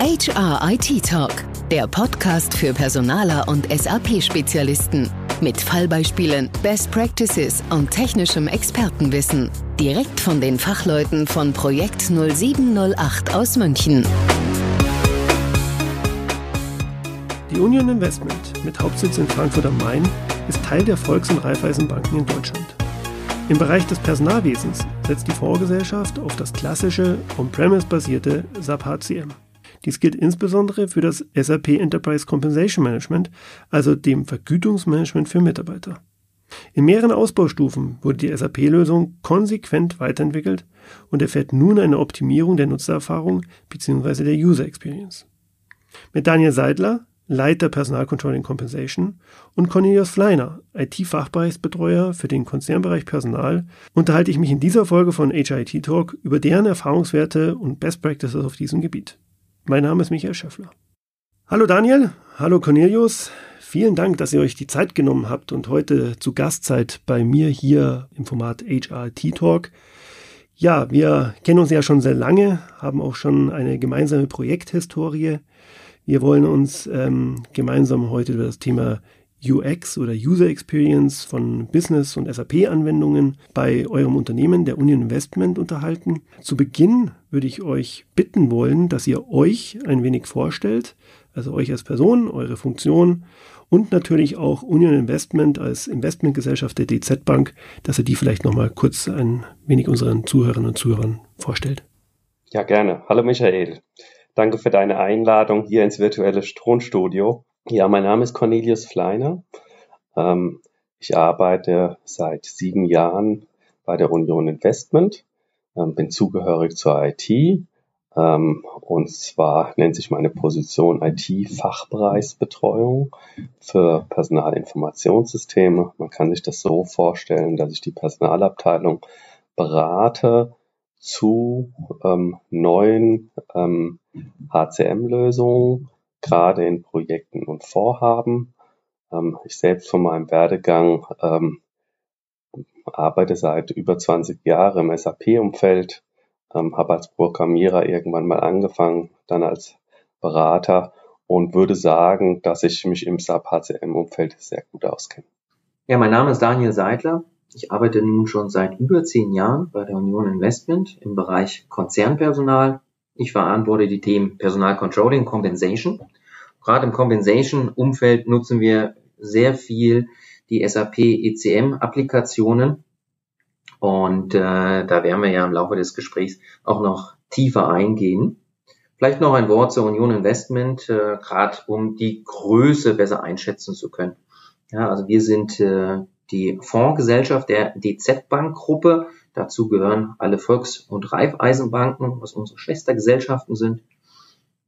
HR IT Talk, der Podcast für Personaler und SAP-Spezialisten. Mit Fallbeispielen, Best Practices und technischem Expertenwissen. Direkt von den Fachleuten von Projekt 0708 aus München. Die Union Investment mit Hauptsitz in Frankfurt am Main ist Teil der Volks- und Raiffeisenbanken in Deutschland. Im Bereich des Personalwesens setzt die Fondsgesellschaft auf das klassische On-Premise-basierte SAP HCM. Dies gilt insbesondere für das SAP Enterprise Compensation Management, also dem Vergütungsmanagement für Mitarbeiter. In mehreren Ausbaustufen wurde die SAP-Lösung konsequent weiterentwickelt und erfährt nun eine Optimierung der Nutzererfahrung bzw. der User Experience. Mit Daniel Seidler, Leiter Personalcontrolling Compensation, und Cornelius Fleiner, IT-Fachbereichsbetreuer für den Konzernbereich Personal, unterhalte ich mich in dieser Folge von HIT Talk über deren Erfahrungswerte und Best Practices auf diesem Gebiet. Mein Name ist Michael Schäffler. Hallo Daniel, hallo Cornelius. Vielen Dank, dass ihr euch die Zeit genommen habt und heute zu Gast seid bei mir hier im Format HRT Talk. Ja, wir kennen uns ja schon sehr lange, haben auch schon eine gemeinsame Projekthistorie. Wir wollen uns ähm, gemeinsam heute über das Thema UX oder User Experience von Business- und SAP-Anwendungen bei eurem Unternehmen, der Union Investment, unterhalten. Zu Beginn würde ich euch bitten wollen, dass ihr euch ein wenig vorstellt, also euch als Person, eure Funktion und natürlich auch Union Investment als Investmentgesellschaft der DZ Bank, dass ihr die vielleicht nochmal kurz ein wenig unseren Zuhörerinnen und Zuhörern vorstellt. Ja, gerne. Hallo Michael. Danke für deine Einladung hier ins virtuelle Tonstudio. Ja, mein Name ist Cornelius Fleiner. Ähm, ich arbeite seit sieben Jahren bei der Union Investment, ähm, bin zugehörig zur IT ähm, und zwar nennt sich meine Position IT-Fachbereichsbetreuung für Personalinformationssysteme. Man kann sich das so vorstellen, dass ich die Personalabteilung berate zu ähm, neuen ähm, HCM-Lösungen gerade in Projekten und Vorhaben. Ähm, ich selbst von meinem Werdegang ähm, arbeite seit über 20 Jahren im SAP-Umfeld, ähm, habe als Programmierer irgendwann mal angefangen, dann als Berater und würde sagen, dass ich mich im SAP HCM-Umfeld sehr gut auskenne. Ja, mein Name ist Daniel Seidler. Ich arbeite nun schon seit über zehn Jahren bei der Union Investment im Bereich Konzernpersonal ich verantworte die Themen Personalcontrolling, Compensation. Gerade im Compensation-Umfeld nutzen wir sehr viel die SAP ECM-Applikationen. Und äh, da werden wir ja im Laufe des Gesprächs auch noch tiefer eingehen. Vielleicht noch ein Wort zur Union Investment, äh, gerade um die Größe besser einschätzen zu können. Ja, also wir sind äh, die Fondsgesellschaft der DZ Bank Gruppe. Dazu gehören alle Volks- und Raiffeisenbanken, was unsere Schwestergesellschaften sind.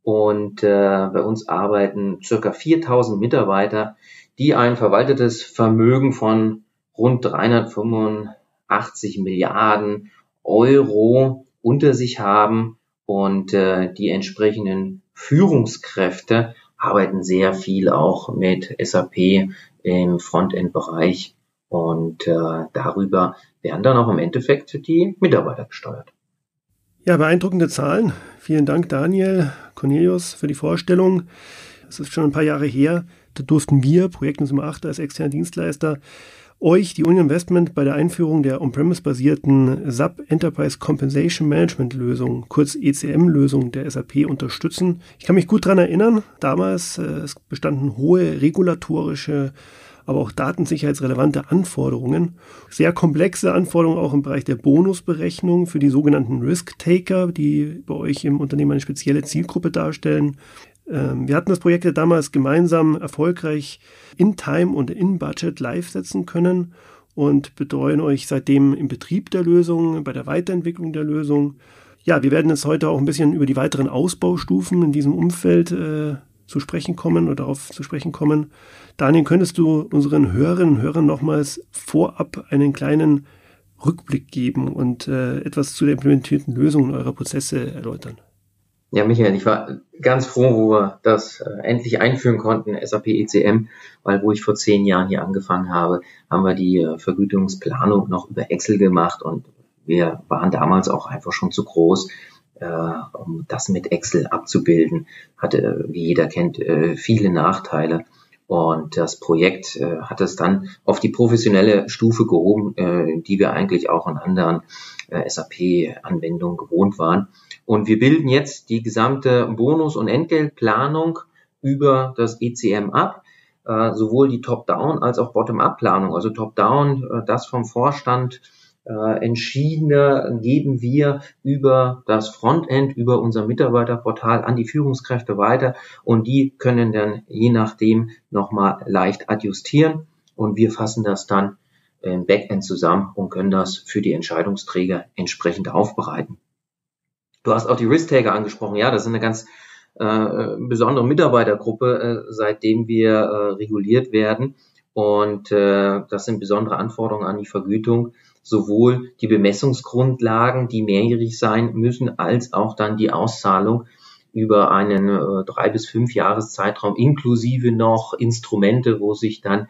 Und äh, bei uns arbeiten circa 4000 Mitarbeiter, die ein verwaltetes Vermögen von rund 385 Milliarden Euro unter sich haben und äh, die entsprechenden Führungskräfte arbeiten sehr viel auch mit SAP im Frontend-Bereich und äh, darüber werden dann auch im Endeffekt die Mitarbeiter gesteuert. Ja, beeindruckende Zahlen. Vielen Dank, Daniel, Cornelius, für die Vorstellung. Es ist schon ein paar Jahre her. Da durften wir, Projekt Nummer 8 als externer Dienstleister, euch, die Union Investment, bei der Einführung der On-Premise-basierten SAP Enterprise Compensation Management Lösung, kurz ECM-Lösung der SAP unterstützen. Ich kann mich gut daran erinnern, damals äh, es bestanden hohe regulatorische aber auch datensicherheitsrelevante Anforderungen. Sehr komplexe Anforderungen auch im Bereich der Bonusberechnung für die sogenannten Risk-Taker, die bei euch im Unternehmen eine spezielle Zielgruppe darstellen. Ähm, wir hatten das Projekt ja damals gemeinsam erfolgreich in Time und in Budget live setzen können und betreuen euch seitdem im Betrieb der Lösung, bei der Weiterentwicklung der Lösung. Ja, wir werden jetzt heute auch ein bisschen über die weiteren Ausbaustufen in diesem Umfeld äh, zu sprechen kommen oder darauf zu sprechen kommen. Daniel, könntest du unseren Hörerinnen und Hörern nochmals vorab einen kleinen Rückblick geben und äh, etwas zu der implementierten Lösung eurer Prozesse erläutern? Ja, Michael, ich war ganz froh, wo wir das äh, endlich einführen konnten, SAP ECM, weil wo ich vor zehn Jahren hier angefangen habe, haben wir die äh, Vergütungsplanung noch über Excel gemacht und wir waren damals auch einfach schon zu groß, um das mit Excel abzubilden, hatte, wie jeder kennt, viele Nachteile. Und das Projekt äh, hat es dann auf die professionelle Stufe gehoben, äh, die wir eigentlich auch in anderen äh, SAP-Anwendungen gewohnt waren. Und wir bilden jetzt die gesamte Bonus- und Entgeltplanung über das ECM ab, äh, sowohl die Top-Down als auch Bottom-Up-Planung. Also Top-Down, äh, das vom Vorstand äh, entschiedene geben wir über das Frontend, über unser Mitarbeiterportal an die Führungskräfte weiter und die können dann je nachdem nochmal leicht adjustieren und wir fassen das dann im Backend zusammen und können das für die Entscheidungsträger entsprechend aufbereiten. Du hast auch die Risk-Taker angesprochen. Ja, das ist eine ganz äh, besondere Mitarbeitergruppe, äh, seitdem wir äh, reguliert werden. Und äh, das sind besondere Anforderungen an die Vergütung sowohl die Bemessungsgrundlagen, die mehrjährig sein müssen, als auch dann die Auszahlung über einen äh, drei bis fünf Jahreszeitraum inklusive noch Instrumente, wo sich dann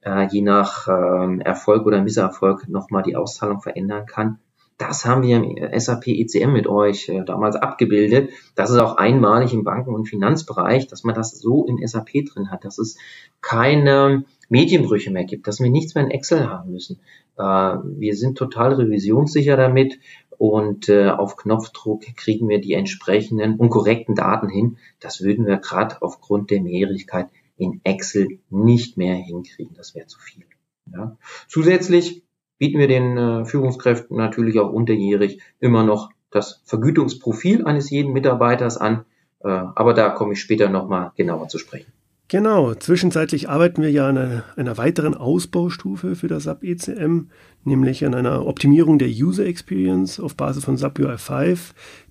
äh, je nach äh, Erfolg oder Misserfolg nochmal die Auszahlung verändern kann. Das haben wir im SAP ECM mit euch äh, damals abgebildet. Das ist auch einmalig im Banken- und Finanzbereich, dass man das so in SAP drin hat, dass es keine Medienbrüche mehr gibt, dass wir nichts mehr in Excel haben müssen. Äh, wir sind total revisionssicher damit und äh, auf Knopfdruck kriegen wir die entsprechenden und korrekten Daten hin. Das würden wir gerade aufgrund der Mehrjährigkeit in Excel nicht mehr hinkriegen. Das wäre zu viel. Ja. Zusätzlich bieten wir den äh, Führungskräften natürlich auch unterjährig immer noch das Vergütungsprofil eines jeden Mitarbeiters an. Äh, aber da komme ich später nochmal genauer zu sprechen. Genau, zwischenzeitlich arbeiten wir ja an einer, einer, weiteren Ausbaustufe für das SAP ECM, nämlich an einer Optimierung der User Experience auf Basis von SAP UI5.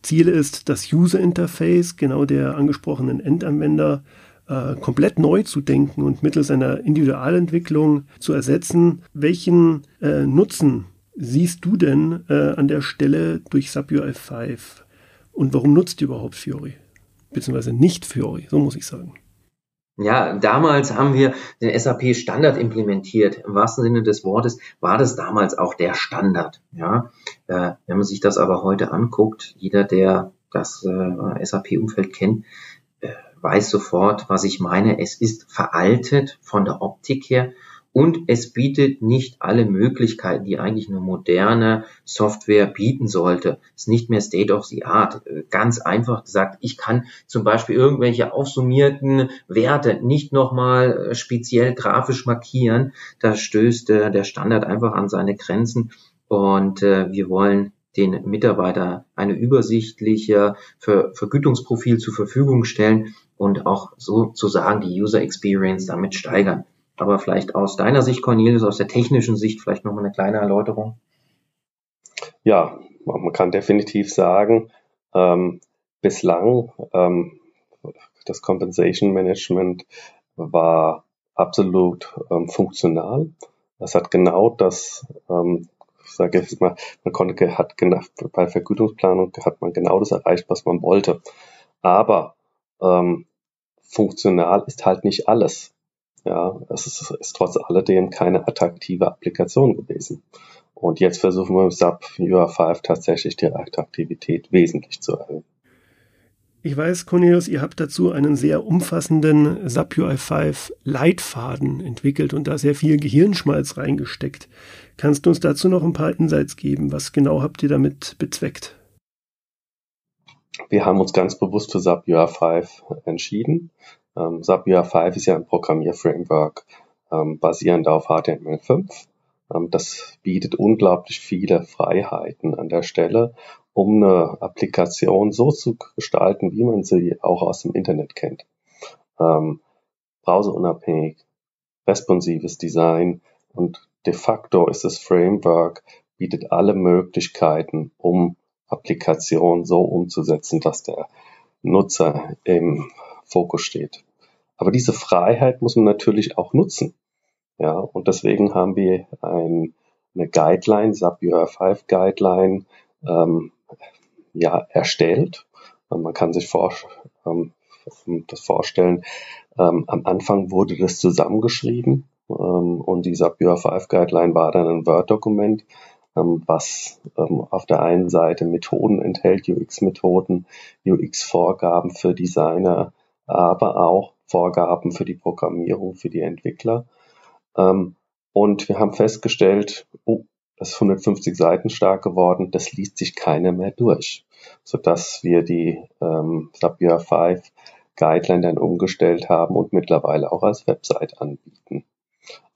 Ziel ist, das User Interface, genau der angesprochenen Endanwender, äh, komplett neu zu denken und mittels einer Individualentwicklung zu ersetzen. Welchen äh, Nutzen siehst du denn äh, an der Stelle durch SAP UI5 und warum nutzt ihr überhaupt Fiori? Beziehungsweise nicht Fiori, so muss ich sagen. Ja, damals haben wir den SAP Standard implementiert. Im wahrsten Sinne des Wortes war das damals auch der Standard. Ja, äh, wenn man sich das aber heute anguckt, jeder, der das äh, SAP-Umfeld kennt, äh, weiß sofort, was ich meine. Es ist veraltet von der Optik her und es bietet nicht alle Möglichkeiten, die eigentlich eine moderne Software bieten sollte. Es ist nicht mehr State of the Art. Ganz einfach gesagt, ich kann zum Beispiel irgendwelche aufsummierten Werte nicht nochmal speziell grafisch markieren. Da stößt äh, der Standard einfach an seine Grenzen und äh, wir wollen den Mitarbeiter eine übersichtliche Vergütungsprofil zur Verfügung stellen und auch sozusagen die User Experience damit steigern. Aber vielleicht aus deiner Sicht, Cornelius, aus der technischen Sicht vielleicht nochmal eine kleine Erläuterung. Ja, man kann definitiv sagen, ähm, bislang ähm, das Compensation Management war absolut ähm, funktional. Das hat genau das, ähm, sage ich mal, man konnte, hat bei Vergütungsplanung hat man genau das erreicht, was man wollte. Aber ähm, funktional ist halt nicht alles. Ja, es ist, ist trotz alledem keine attraktive Applikation gewesen. Und jetzt versuchen wir mit SAP UI5 tatsächlich die Attraktivität wesentlich zu erhöhen. Ich weiß, Cornelius, ihr habt dazu einen sehr umfassenden SAP UI5 Leitfaden entwickelt und da sehr viel Gehirnschmalz reingesteckt. Kannst du uns dazu noch ein paar Insights geben? Was genau habt ihr damit bezweckt? Wir haben uns ganz bewusst für SAP UI5 entschieden. Ähm, SAP UI5 ist ja ein Programmierframework ähm, basierend auf HTML5. Ähm, das bietet unglaublich viele Freiheiten an der Stelle, um eine Applikation so zu gestalten, wie man sie auch aus dem Internet kennt. Ähm, browserunabhängig, responsives Design und de facto ist das Framework bietet alle Möglichkeiten, um Applikationen so umzusetzen, dass der Nutzer im Fokus steht. Aber diese Freiheit muss man natürlich auch nutzen. Ja, und deswegen haben wir ein, eine Guideline, SAP UR5 Guideline, ähm, ja, erstellt. Und man kann sich vor, ähm, das vorstellen, ähm, am Anfang wurde das zusammengeschrieben ähm, und die SAP UR5 Guideline war dann ein Word-Dokument. ähm, was ähm, auf der einen Seite Methoden enthält, UX-Methoden, UX-Vorgaben für Designer, aber auch Vorgaben für die Programmierung, für die Entwickler. Ähm, und wir haben festgestellt, oh, das ist 150 Seiten stark geworden, das liest sich keiner mehr durch, sodass wir die ähm, SAP UR5 Guideline dann umgestellt haben und mittlerweile auch als Website anbieten.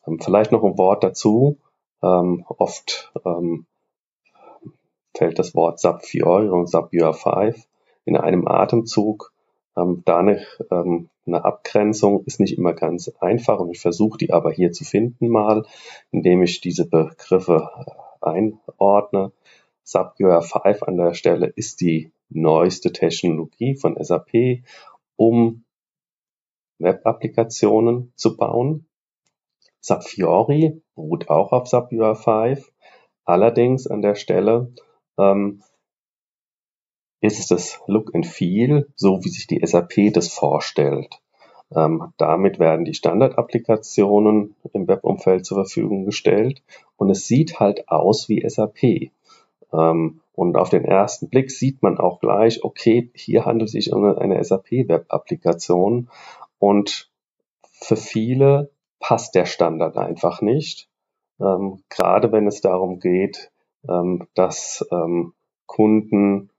Ähm, vielleicht noch ein Wort dazu. Ähm, oft ähm, fällt das Wort SAP Fiori und SAP UR5 in einem Atemzug. Ähm, da eine, ähm, eine Abgrenzung ist nicht immer ganz einfach und ich versuche die aber hier zu finden mal, indem ich diese Begriffe äh, einordne. SAP UR5 an der Stelle ist die neueste Technologie von SAP, um Web-Applikationen zu bauen. SAP Fiori beruht auch auf SAP UR5. Allerdings an der Stelle ähm, ist es das Look and Feel, so wie sich die SAP das vorstellt. Ähm, damit werden die Standardapplikationen im Webumfeld zur Verfügung gestellt und es sieht halt aus wie SAP. Ähm, und auf den ersten Blick sieht man auch gleich, okay, hier handelt es sich um eine SAP-Web-Applikation und für viele passt der Standard einfach nicht. Ähm, gerade wenn es darum geht, ähm, dass ähm, Kunden,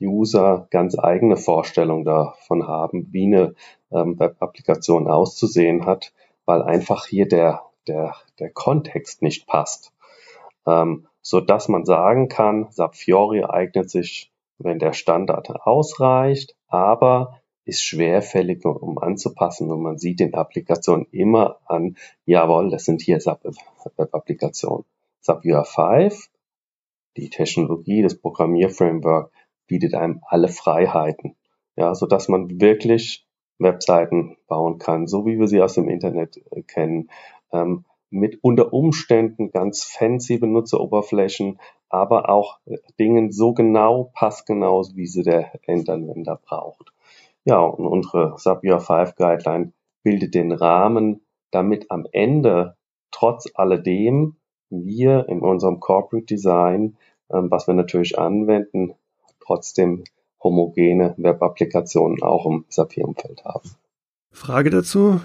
User ganz eigene Vorstellungen davon haben, wie eine ähm, Web-Applikation auszusehen hat, weil einfach hier der, der, der Kontext nicht passt. Ähm, so dass man sagen kann, SAP Fiori eignet sich, wenn der Standard ausreicht, aber ist schwerfällig, um anzupassen und man sieht den Applikationen immer an, jawohl, das sind hier SAP-Applikationen. SAP UI5 die Technologie, das Programmierframework bietet einem alle Freiheiten, ja, so dass man wirklich Webseiten bauen kann, so wie wir sie aus dem Internet äh, kennen, ähm, mit unter Umständen ganz fancy Benutzeroberflächen, aber auch äh, Dingen so genau, passgenau, wie sie der Endanwender braucht. Ja, und unsere SAP UI5 Guideline bildet den Rahmen, damit am Ende trotz alledem wir in unserem Corporate Design, ähm, was wir natürlich anwenden, trotzdem homogene Web-Applikationen auch im SAP-Umfeld haben. Frage dazu.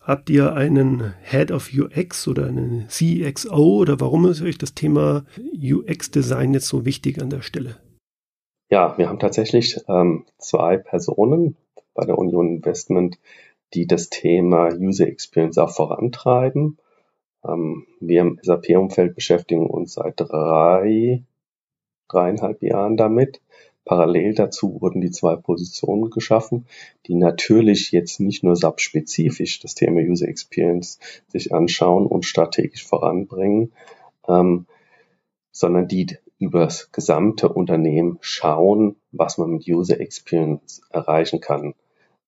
Habt ihr einen Head of UX oder einen CXO oder warum ist euch das Thema UX-Design jetzt so wichtig an der Stelle? Ja, wir haben tatsächlich ähm, zwei Personen bei der Union Investment, die das Thema User Experience auch vorantreiben. Ähm, wir im SAP-Umfeld beschäftigen uns seit drei, dreieinhalb Jahren damit. Parallel dazu wurden die zwei Positionen geschaffen, die natürlich jetzt nicht nur SAP-spezifisch das Thema User Experience sich anschauen und strategisch voranbringen, ähm, sondern die über das gesamte Unternehmen schauen, was man mit User Experience erreichen kann.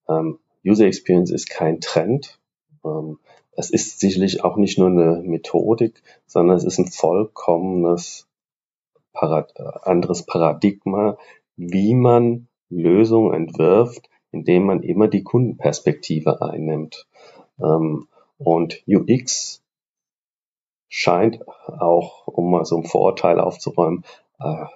Ähm, User Experience ist kein Trend. Ähm, es ist sicherlich auch nicht nur eine Methodik, sondern es ist ein vollkommenes Parad anderes Paradigma, wie man Lösungen entwirft, indem man immer die Kundenperspektive einnimmt. Ähm, und UX scheint auch, um mal so einen Vorteil aufzuräumen, äh,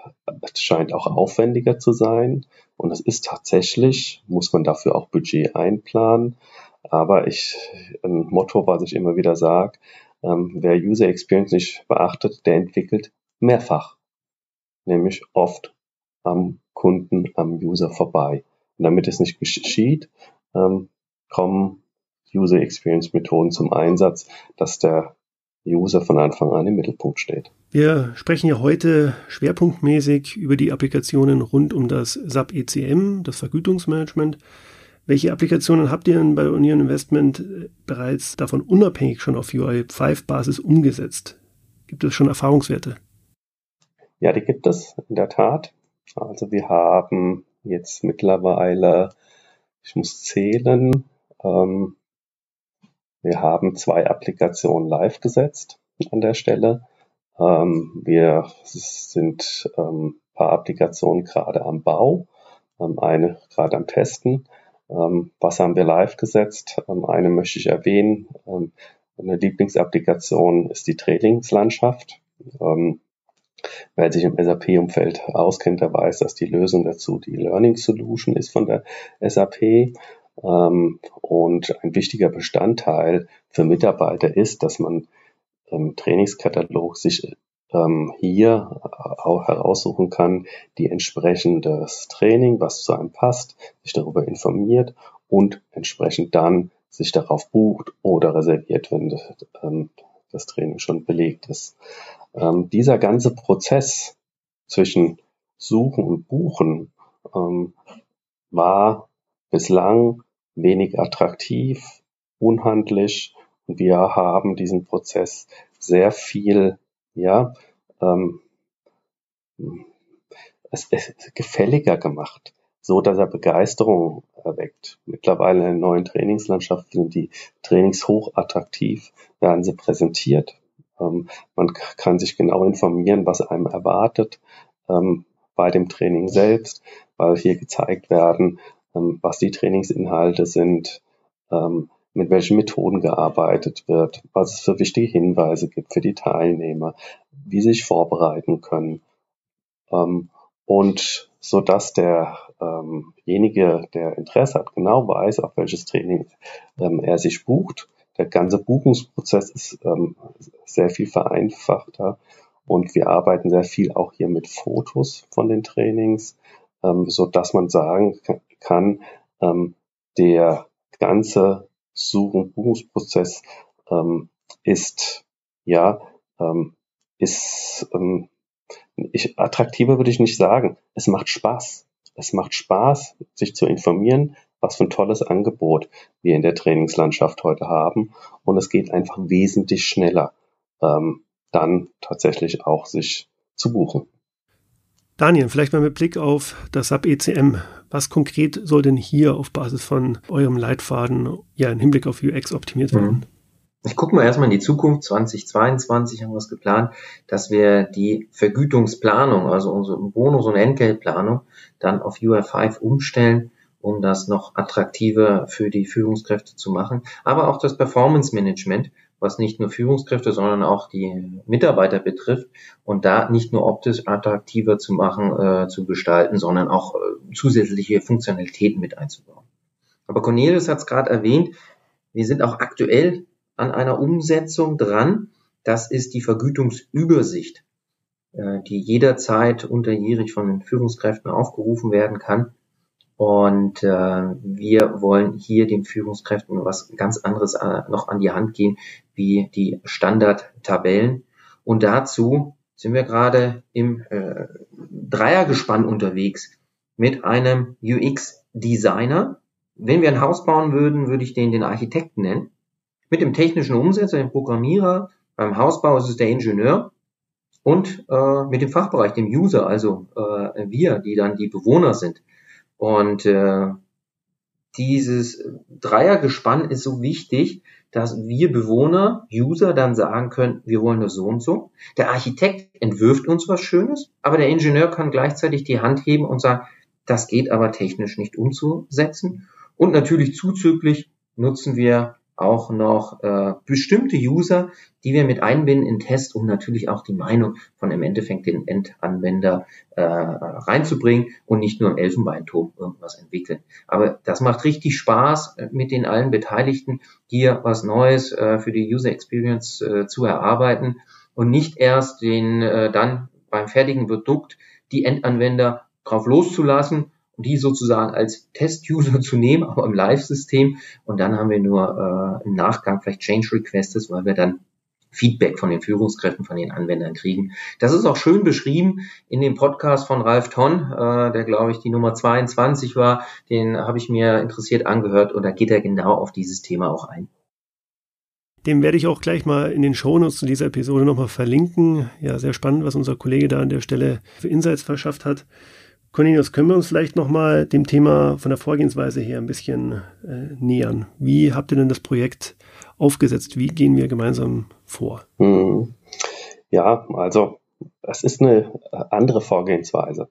scheint auch aufwendiger zu sein. Und es ist tatsächlich, muss man dafür auch Budget einplanen. Aber ich, ein Motto, was ich immer wieder sage, ähm, wer User Experience nicht beachtet, der entwickelt mehrfach. Nämlich oft am Kunden, am User vorbei. Und damit es nicht geschieht, ähm, kommen User Experience Methoden zum Einsatz, dass der User von Anfang an im Mittelpunkt steht. Wir sprechen ja heute schwerpunktmäßig über die Applikationen rund um das SAP ECM, das Vergütungsmanagement. Welche Applikationen habt ihr denn bei Union Investment äh, bereits davon unabhängig schon auf UI5-Basis umgesetzt? Gibt es schon Erfahrungswerte? Ja, die gibt es in der Tat. Also wir haben jetzt mittlerweile, ich muss zählen, ähm, wir haben zwei Applikationen live gesetzt an der Stelle. Ähm, wir sind ähm, paar Applikationen gerade am Bau, ähm, eine gerade am Testen. Ähm, was haben wir live gesetzt? Ähm, eine möchte ich erwähnen. Eine Lieblingsapplikation ist die Trainingslandschaft. Ähm, Wer sich im SAP-Umfeld auskennt, der weiß, dass die Lösung dazu die Learning Solution ist von der SAP. Ähm, und ein wichtiger Bestandteil für Mitarbeiter ist, dass man im Trainingskatalog sich ähm, hier auch heraussuchen kann, die entsprechendes Training, was zu einem passt, sich darüber informiert und entsprechend dann sich darauf bucht oder reserviert, wenn das, ähm, das Training schon belegt ist. Ähm, dieser ganze Prozess zwischen Suchen und Buchen ähm, war bislang wenig attraktiv, unhandlich und wir haben diesen Prozess sehr viel, ja, ähm, es, es gefälliger gemacht, so dass er Begeisterung erweckt. Mittlerweile in der neuen Trainingslandschaft sind die Trainings hochattraktiv, werden sie präsentiert. Ähm, man kann sich genau informieren, was einem erwartet ähm, bei dem Training selbst, weil hier gezeigt werden, ähm, was die Trainingsinhalte sind, mit welchen Methoden gearbeitet wird, was es für wichtige Hinweise gibt für die Teilnehmer, wie sie sich vorbereiten können. Und so dass derjenige, der Interesse hat, genau weiß, auf welches Training er sich bucht. Der ganze Buchungsprozess ist sehr viel vereinfachter und wir arbeiten sehr viel auch hier mit Fotos von den Trainings, so dass man sagen kann, der ganze Such- und Buchungsprozess ähm, ist, ja, ähm, ist, ähm, ich, attraktiver würde ich nicht sagen. Es macht Spaß. Es macht Spaß, sich zu informieren, was für ein tolles Angebot wir in der Trainingslandschaft heute haben. Und es geht einfach wesentlich schneller, ähm, dann tatsächlich auch sich zu buchen. Daniel, vielleicht mal mit Blick auf das SAP ECM. Was konkret soll denn hier auf Basis von eurem Leitfaden ja im Hinblick auf UX optimiert werden? Mhm. Ich gucke mal erstmal in die Zukunft. 2022 haben wir es geplant, dass wir die Vergütungsplanung, also unsere Bonus- und Entgeltplanung, dann auf UR5 umstellen, um das noch attraktiver für die Führungskräfte zu machen. Aber auch das Performance Management, was nicht nur Führungskräfte, sondern auch die Mitarbeiter betrifft und da nicht nur optisch attraktiver zu machen, äh, zu gestalten, sondern auch äh, zusätzliche Funktionalitäten mit einzubauen. Aber Cornelius hat es gerade erwähnt, wir sind auch aktuell an einer Umsetzung dran. Das ist die Vergütungsübersicht, äh, die jederzeit unterjährig von den Führungskräften aufgerufen werden kann. Und äh, wir wollen hier den Führungskräften was ganz anderes äh, noch an die Hand gehen, wie die Standardtabellen. Und dazu sind wir gerade im äh, Dreiergespann unterwegs mit einem UX-Designer. Wenn wir ein Haus bauen würden, würde ich den den Architekten nennen. Mit dem technischen Umsetzer, dem Programmierer, beim Hausbau ist es der Ingenieur und äh, mit dem Fachbereich, dem User, also äh, wir, die dann die Bewohner sind. Und äh, dieses Dreiergespann ist so wichtig, dass wir Bewohner, User dann sagen können, wir wollen das so und so. Der Architekt entwirft uns was Schönes, aber der Ingenieur kann gleichzeitig die Hand heben und sagen, das geht aber technisch nicht umzusetzen. Und natürlich zuzüglich nutzen wir auch noch äh, bestimmte User, die wir mit einbinden in Test, um natürlich auch die Meinung von im Endeffekt den Endanwender äh, reinzubringen und nicht nur im Elfenbeinturm irgendwas entwickeln. Aber das macht richtig Spaß, äh, mit den allen Beteiligten hier was Neues äh, für die User Experience äh, zu erarbeiten und nicht erst den äh, dann beim fertigen Produkt die Endanwender drauf loszulassen die sozusagen als Test-User zu nehmen, aber im Live-System. Und dann haben wir nur äh, im Nachgang vielleicht Change Requests, weil wir dann Feedback von den Führungskräften, von den Anwendern kriegen. Das ist auch schön beschrieben in dem Podcast von Ralf Ton, äh, der glaube ich die Nummer 22 war. Den habe ich mir interessiert angehört und da geht er genau auf dieses Thema auch ein. Dem werde ich auch gleich mal in den Shownotes zu dieser Episode nochmal verlinken. Ja, sehr spannend, was unser Kollege da an der Stelle für Insights verschafft hat. Cornelius, können wir uns vielleicht nochmal dem Thema von der Vorgehensweise her ein bisschen äh, nähern? Wie habt ihr denn das Projekt aufgesetzt? Wie gehen wir gemeinsam vor? Hm. Ja, also es ist eine andere Vorgehensweise.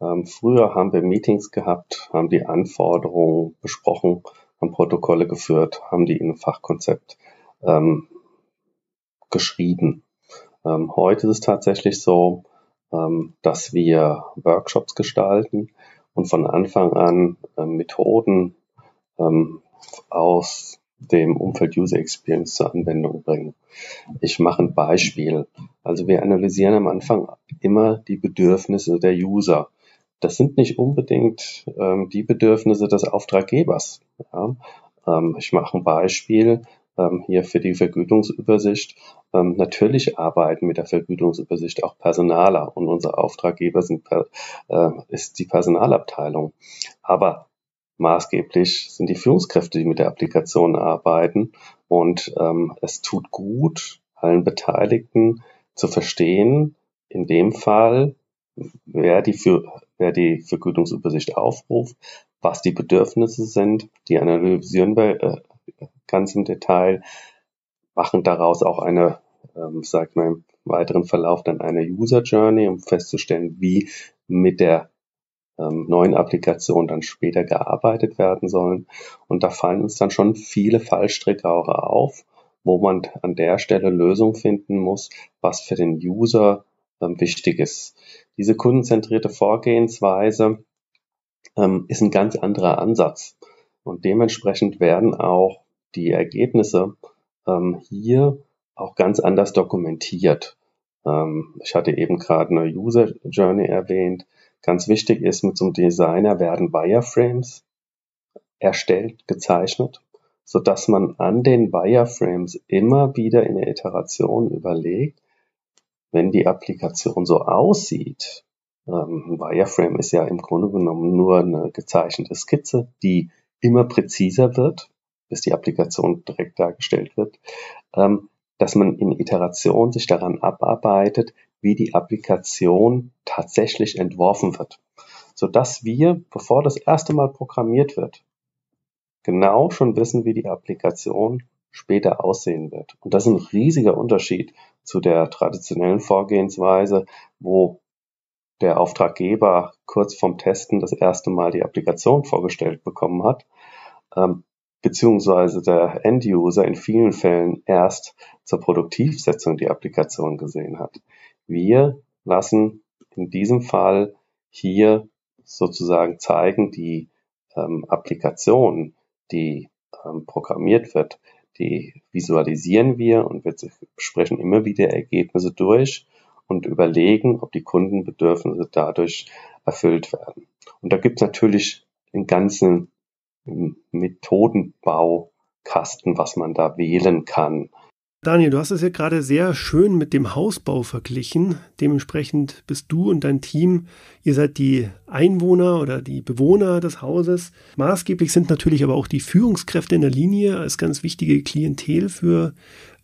Ähm, früher haben wir Meetings gehabt, haben die Anforderungen besprochen, haben Protokolle geführt, haben die in ein Fachkonzept ähm, geschrieben. Ähm, heute ist es tatsächlich so, dass wir Workshops gestalten und von Anfang an äh, Methoden ähm, aus dem Umfeld User Experience zur Anwendung bringen. Ich mache ein Beispiel. Also wir analysieren am Anfang immer die Bedürfnisse der User. Das sind nicht unbedingt ähm, die Bedürfnisse des Auftraggebers. Ähm, ich mache ein Beispiel ähm, hier für die Vergütungsübersicht. Ähm, natürlich arbeiten mit der Vergütungsübersicht auch Personaler und unser Auftraggeber sind, äh, ist die Personalabteilung. Aber maßgeblich sind die Führungskräfte, die mit der Applikation arbeiten. Und ähm, es tut gut, allen Beteiligten zu verstehen, in dem Fall, wer die, für, wer die Vergütungsübersicht aufruft, was die Bedürfnisse sind, die analysieren wir äh, ganz im Detail, machen daraus auch eine, ähm, sagt man im weiteren Verlauf dann eine User Journey, um festzustellen, wie mit der ähm, neuen Applikation dann später gearbeitet werden sollen. Und da fallen uns dann schon viele Fallstricke auch auf, wo man an der Stelle Lösungen finden muss, was für den User ähm, wichtig ist. Diese kundenzentrierte Vorgehensweise ähm, ist ein ganz anderer Ansatz. Und dementsprechend werden auch die Ergebnisse ähm, hier auch ganz anders dokumentiert. Ähm, ich hatte eben gerade eine User Journey erwähnt. Ganz wichtig ist, mit so einem Designer werden Wireframes erstellt, gezeichnet, so dass man an den Wireframes immer wieder in der Iteration überlegt, wenn die Applikation so aussieht, ähm, ein Wireframe ist ja im Grunde genommen nur eine gezeichnete Skizze, die immer präziser wird, bis die Applikation direkt dargestellt wird, ähm, dass man in Iteration sich daran abarbeitet, wie die Applikation tatsächlich entworfen wird, so dass wir, bevor das erste Mal programmiert wird, genau schon wissen, wie die Applikation später aussehen wird. Und das ist ein riesiger Unterschied zu der traditionellen Vorgehensweise, wo der Auftraggeber kurz vorm Testen das erste Mal die Applikation vorgestellt bekommen hat, ähm, beziehungsweise der End-User in vielen Fällen erst zur Produktivsetzung die Applikation gesehen hat. Wir lassen in diesem Fall hier sozusagen zeigen, die ähm, Applikation, die ähm, programmiert wird, die visualisieren wir und wir sprechen immer wieder Ergebnisse durch und überlegen, ob die Kundenbedürfnisse dadurch erfüllt werden. Und da gibt es natürlich den ganzen Methodenbaukasten, was man da wählen kann. Daniel, du hast es ja gerade sehr schön mit dem Hausbau verglichen. Dementsprechend bist du und dein Team, ihr seid die Einwohner oder die Bewohner des Hauses. Maßgeblich sind natürlich aber auch die Führungskräfte in der Linie als ganz wichtige Klientel für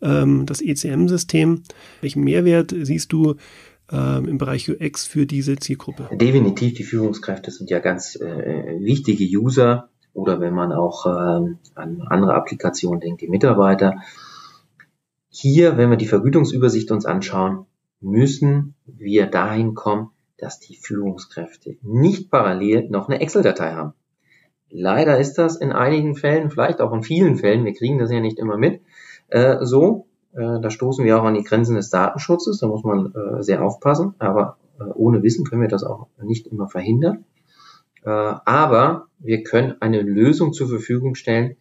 ähm, das ECM-System. Welchen Mehrwert siehst du ähm, im Bereich UX für diese Zielgruppe? Definitiv, die Führungskräfte sind ja ganz äh, wichtige User oder wenn man auch äh, an andere Applikationen denkt, die Mitarbeiter. Hier, wenn wir die Vergütungsübersicht uns anschauen, müssen wir dahin kommen, dass die Führungskräfte nicht parallel noch eine Excel-Datei haben. Leider ist das in einigen Fällen, vielleicht auch in vielen Fällen, wir kriegen das ja nicht immer mit, äh, so. Äh, da stoßen wir auch an die Grenzen des Datenschutzes, da muss man äh, sehr aufpassen, aber äh, ohne Wissen können wir das auch nicht immer verhindern. Äh, aber wir können eine Lösung zur Verfügung stellen,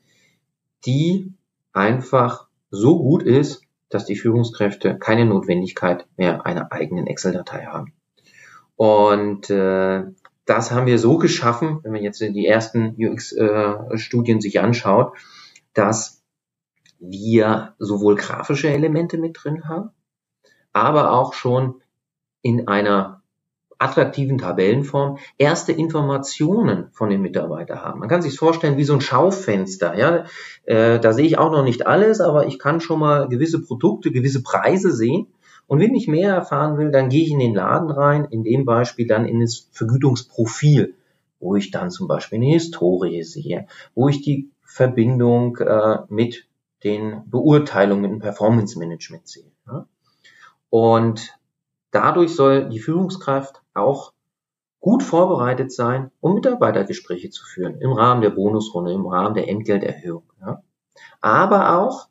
die einfach so gut ist, dass die Führungskräfte keine Notwendigkeit mehr einer eigenen Excel-Datei haben. Und äh, das haben wir so geschaffen, wenn man jetzt die ersten UX-Studien äh, sich anschaut, dass wir sowohl grafische Elemente mit drin haben, aber auch schon in einer attraktiven Tabellenform erste Informationen von den Mitarbeitern haben. Man kann sich vorstellen wie so ein Schaufenster. Ja, äh, da sehe ich auch noch nicht alles, aber ich kann schon mal gewisse Produkte, gewisse Preise sehen. Und wenn ich mehr erfahren will, dann gehe ich in den Laden rein, in dem Beispiel dann in das Vergütungsprofil, wo ich dann zum Beispiel eine Historie sehe, wo ich die Verbindung äh, mit den Beurteilungen, dem Performance Management sehe. Ja? Und dadurch soll die Führungskraft auch gut vorbereitet sein, um Mitarbeitergespräche zu führen, im Rahmen der Bonusrunde, im Rahmen der Entgelterhöhung. Ja. Aber auch,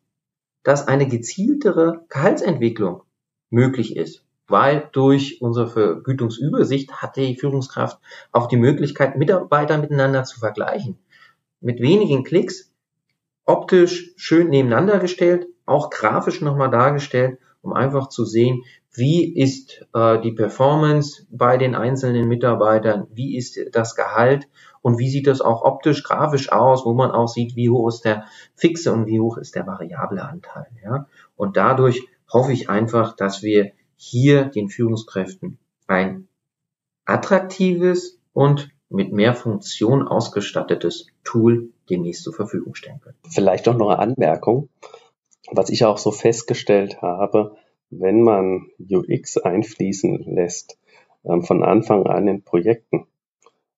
dass eine gezieltere Gehaltsentwicklung möglich ist. weil durch unsere Vergütungsübersicht hat die Führungskraft auch die Möglichkeit, Mitarbeiter miteinander zu vergleichen. Mit wenigen Klicks, optisch schön nebeneinander gestellt, auch grafisch nochmal dargestellt, um einfach zu sehen, wie ist äh, die Performance bei den einzelnen Mitarbeitern, wie ist das Gehalt und wie sieht das auch optisch, grafisch aus, wo man auch sieht, wie hoch ist der fixe und wie hoch ist der variable Anteil. Ja? Und dadurch hoffe ich einfach, dass wir hier den Führungskräften ein attraktives und mit mehr Funktion ausgestattetes Tool demnächst zur Verfügung stellen können. Vielleicht auch noch eine Anmerkung. Was ich auch so festgestellt habe, wenn man UX einfließen lässt, ähm, von Anfang an in Projekten,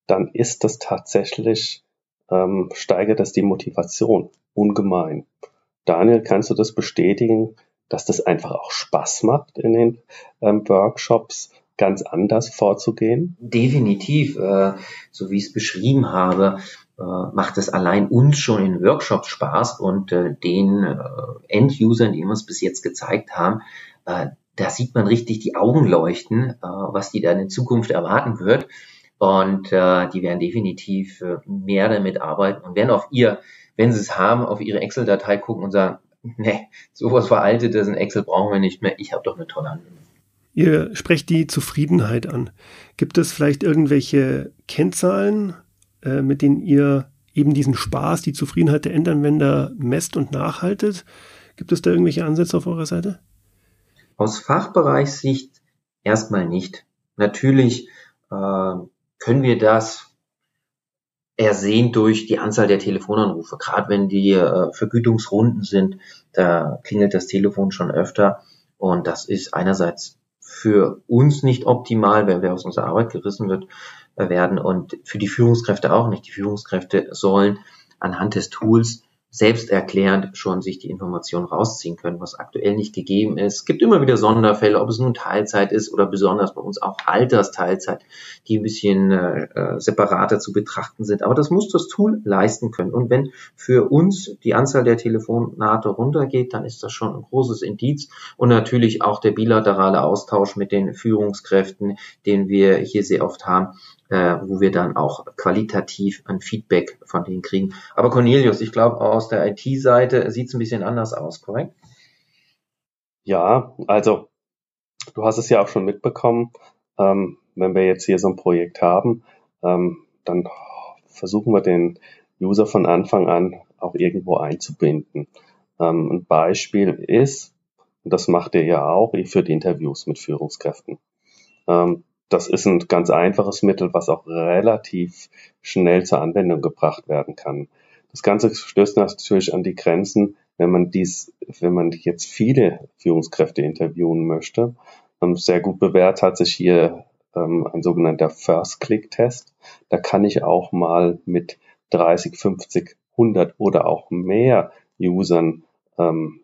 dann ist das tatsächlich, ähm, steigert das die Motivation ungemein. Daniel, kannst du das bestätigen, dass das einfach auch Spaß macht in den ähm, Workshops, ganz anders vorzugehen? Definitiv, äh, so wie ich es beschrieben habe, äh, macht es allein uns schon in Workshops Spaß und äh, den End-Usern, die wir es bis jetzt gezeigt haben, da sieht man richtig die Augen leuchten, was die dann in Zukunft erwarten wird. Und die werden definitiv mehr damit arbeiten und werden auf ihr, wenn sie es haben, auf ihre Excel-Datei gucken und sagen, nee, sowas veraltetes in Excel brauchen wir nicht mehr, ich habe doch eine tolle Anwendung. Ihr sprecht die Zufriedenheit an. Gibt es vielleicht irgendwelche Kennzahlen, äh, mit denen ihr eben diesen Spaß, die Zufriedenheit der Endanwender messt und nachhaltet? Gibt es da irgendwelche Ansätze auf eurer Seite? Aus Fachbereichssicht erstmal nicht. Natürlich äh, können wir das ersehen durch die Anzahl der Telefonanrufe. Gerade wenn die äh, Vergütungsrunden sind, da klingelt das Telefon schon öfter. Und das ist einerseits für uns nicht optimal, weil wir aus unserer Arbeit gerissen wird, äh, werden und für die Führungskräfte auch nicht. Die Führungskräfte sollen anhand des Tools selbsterklärend schon sich die Informationen rausziehen können, was aktuell nicht gegeben ist. Es gibt immer wieder Sonderfälle, ob es nun Teilzeit ist oder besonders bei uns auch Altersteilzeit, die ein bisschen äh, äh, separater zu betrachten sind. Aber das muss das Tool leisten können. Und wenn für uns die Anzahl der Telefonate runtergeht, dann ist das schon ein großes Indiz. Und natürlich auch der bilaterale Austausch mit den Führungskräften, den wir hier sehr oft haben, äh, wo wir dann auch qualitativ ein Feedback von denen kriegen. Aber Cornelius, ich glaube, aus der IT-Seite sieht es ein bisschen anders aus, korrekt? Ja, also du hast es ja auch schon mitbekommen, ähm, wenn wir jetzt hier so ein Projekt haben, ähm, dann versuchen wir den User von Anfang an auch irgendwo einzubinden. Ähm, ein Beispiel ist, und das macht ihr ja auch, ihr führt Interviews mit Führungskräften. Ähm, das ist ein ganz einfaches Mittel, was auch relativ schnell zur Anwendung gebracht werden kann. Das Ganze stößt natürlich an die Grenzen, wenn man dies, wenn man jetzt viele Führungskräfte interviewen möchte. Ähm, sehr gut bewährt hat sich hier ähm, ein sogenannter First-Click-Test. Da kann ich auch mal mit 30, 50, 100 oder auch mehr Usern ähm,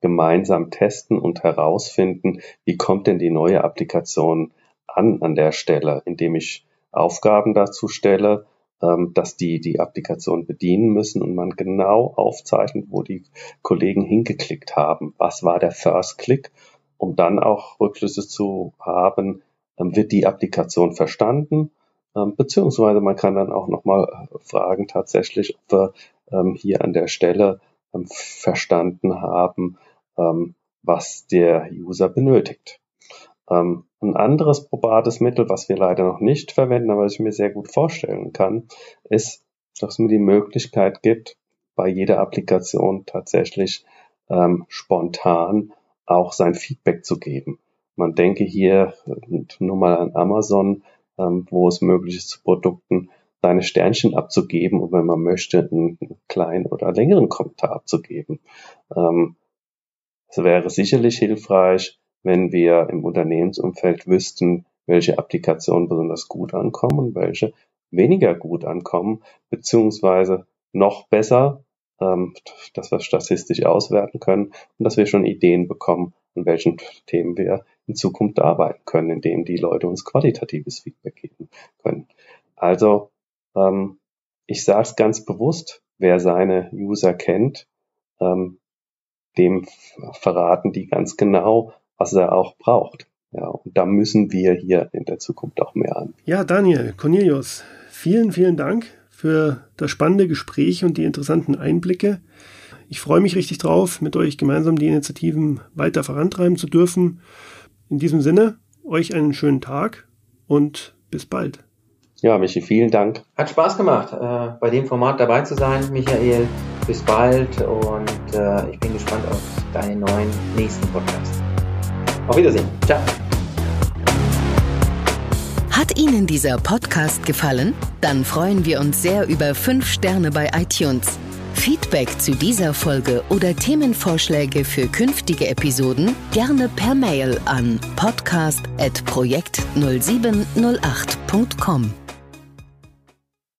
gemeinsam testen und herausfinden, wie kommt denn die neue Applikation an an der Stelle, indem ich Aufgaben dazu stelle, ähm, dass die die Applikation bedienen müssen und man genau aufzeichnet, wo die Kollegen hingeklickt haben. Was war der First Click, um dann auch Rückschlüsse zu haben, ähm, wird die Applikation verstanden, ähm, beziehungsweise man kann dann auch nochmal fragen tatsächlich, ob wir hier an der Stelle verstanden haben, was der User benötigt. Ähm, ein anderes probates Mittel, was wir leider noch nicht verwenden, aber was ich mir sehr gut vorstellen kann, ist, dass es mir die Möglichkeit gibt, bei jeder Applikation tatsächlich ähm, spontan auch sein Feedback zu geben. Man denke hier nur mal an Amazon, ähm, wo es möglich ist, zu Produkten seine Sternchen abzugeben und wenn man möchte, einen kleinen oder längeren Kommentar abzugeben. Ähm, es wäre sicherlich hilfreich, wenn wir im Unternehmensumfeld wüssten, welche Applikationen besonders gut ankommen und welche weniger gut ankommen, beziehungsweise noch besser, ähm, dass wir statistisch auswerten können und dass wir schon Ideen bekommen, an welchen Themen wir in Zukunft arbeiten können, indem die Leute uns qualitatives Feedback geben können. Also ähm, ich sage es ganz bewusst, wer seine User kennt, ähm, dem verraten die ganz genau, was er auch braucht. Ja, und da müssen wir hier in der Zukunft auch mehr an. Ja, Daniel, Cornelius, vielen, vielen Dank für das spannende Gespräch und die interessanten Einblicke. Ich freue mich richtig drauf, mit euch gemeinsam die Initiativen weiter vorantreiben zu dürfen. In diesem Sinne, euch einen schönen Tag und bis bald. Ja, Michi, vielen Dank. Hat Spaß gemacht, äh, bei dem Format dabei zu sein, Michael. Bis bald und äh, ich bin gespannt auf deinen neuen nächsten Podcast. Auf Wiedersehen. Ciao. Hat Ihnen dieser Podcast gefallen? Dann freuen wir uns sehr über 5 Sterne bei iTunes. Feedback zu dieser Folge oder Themenvorschläge für künftige Episoden gerne per Mail an podcast.projekt0708.com.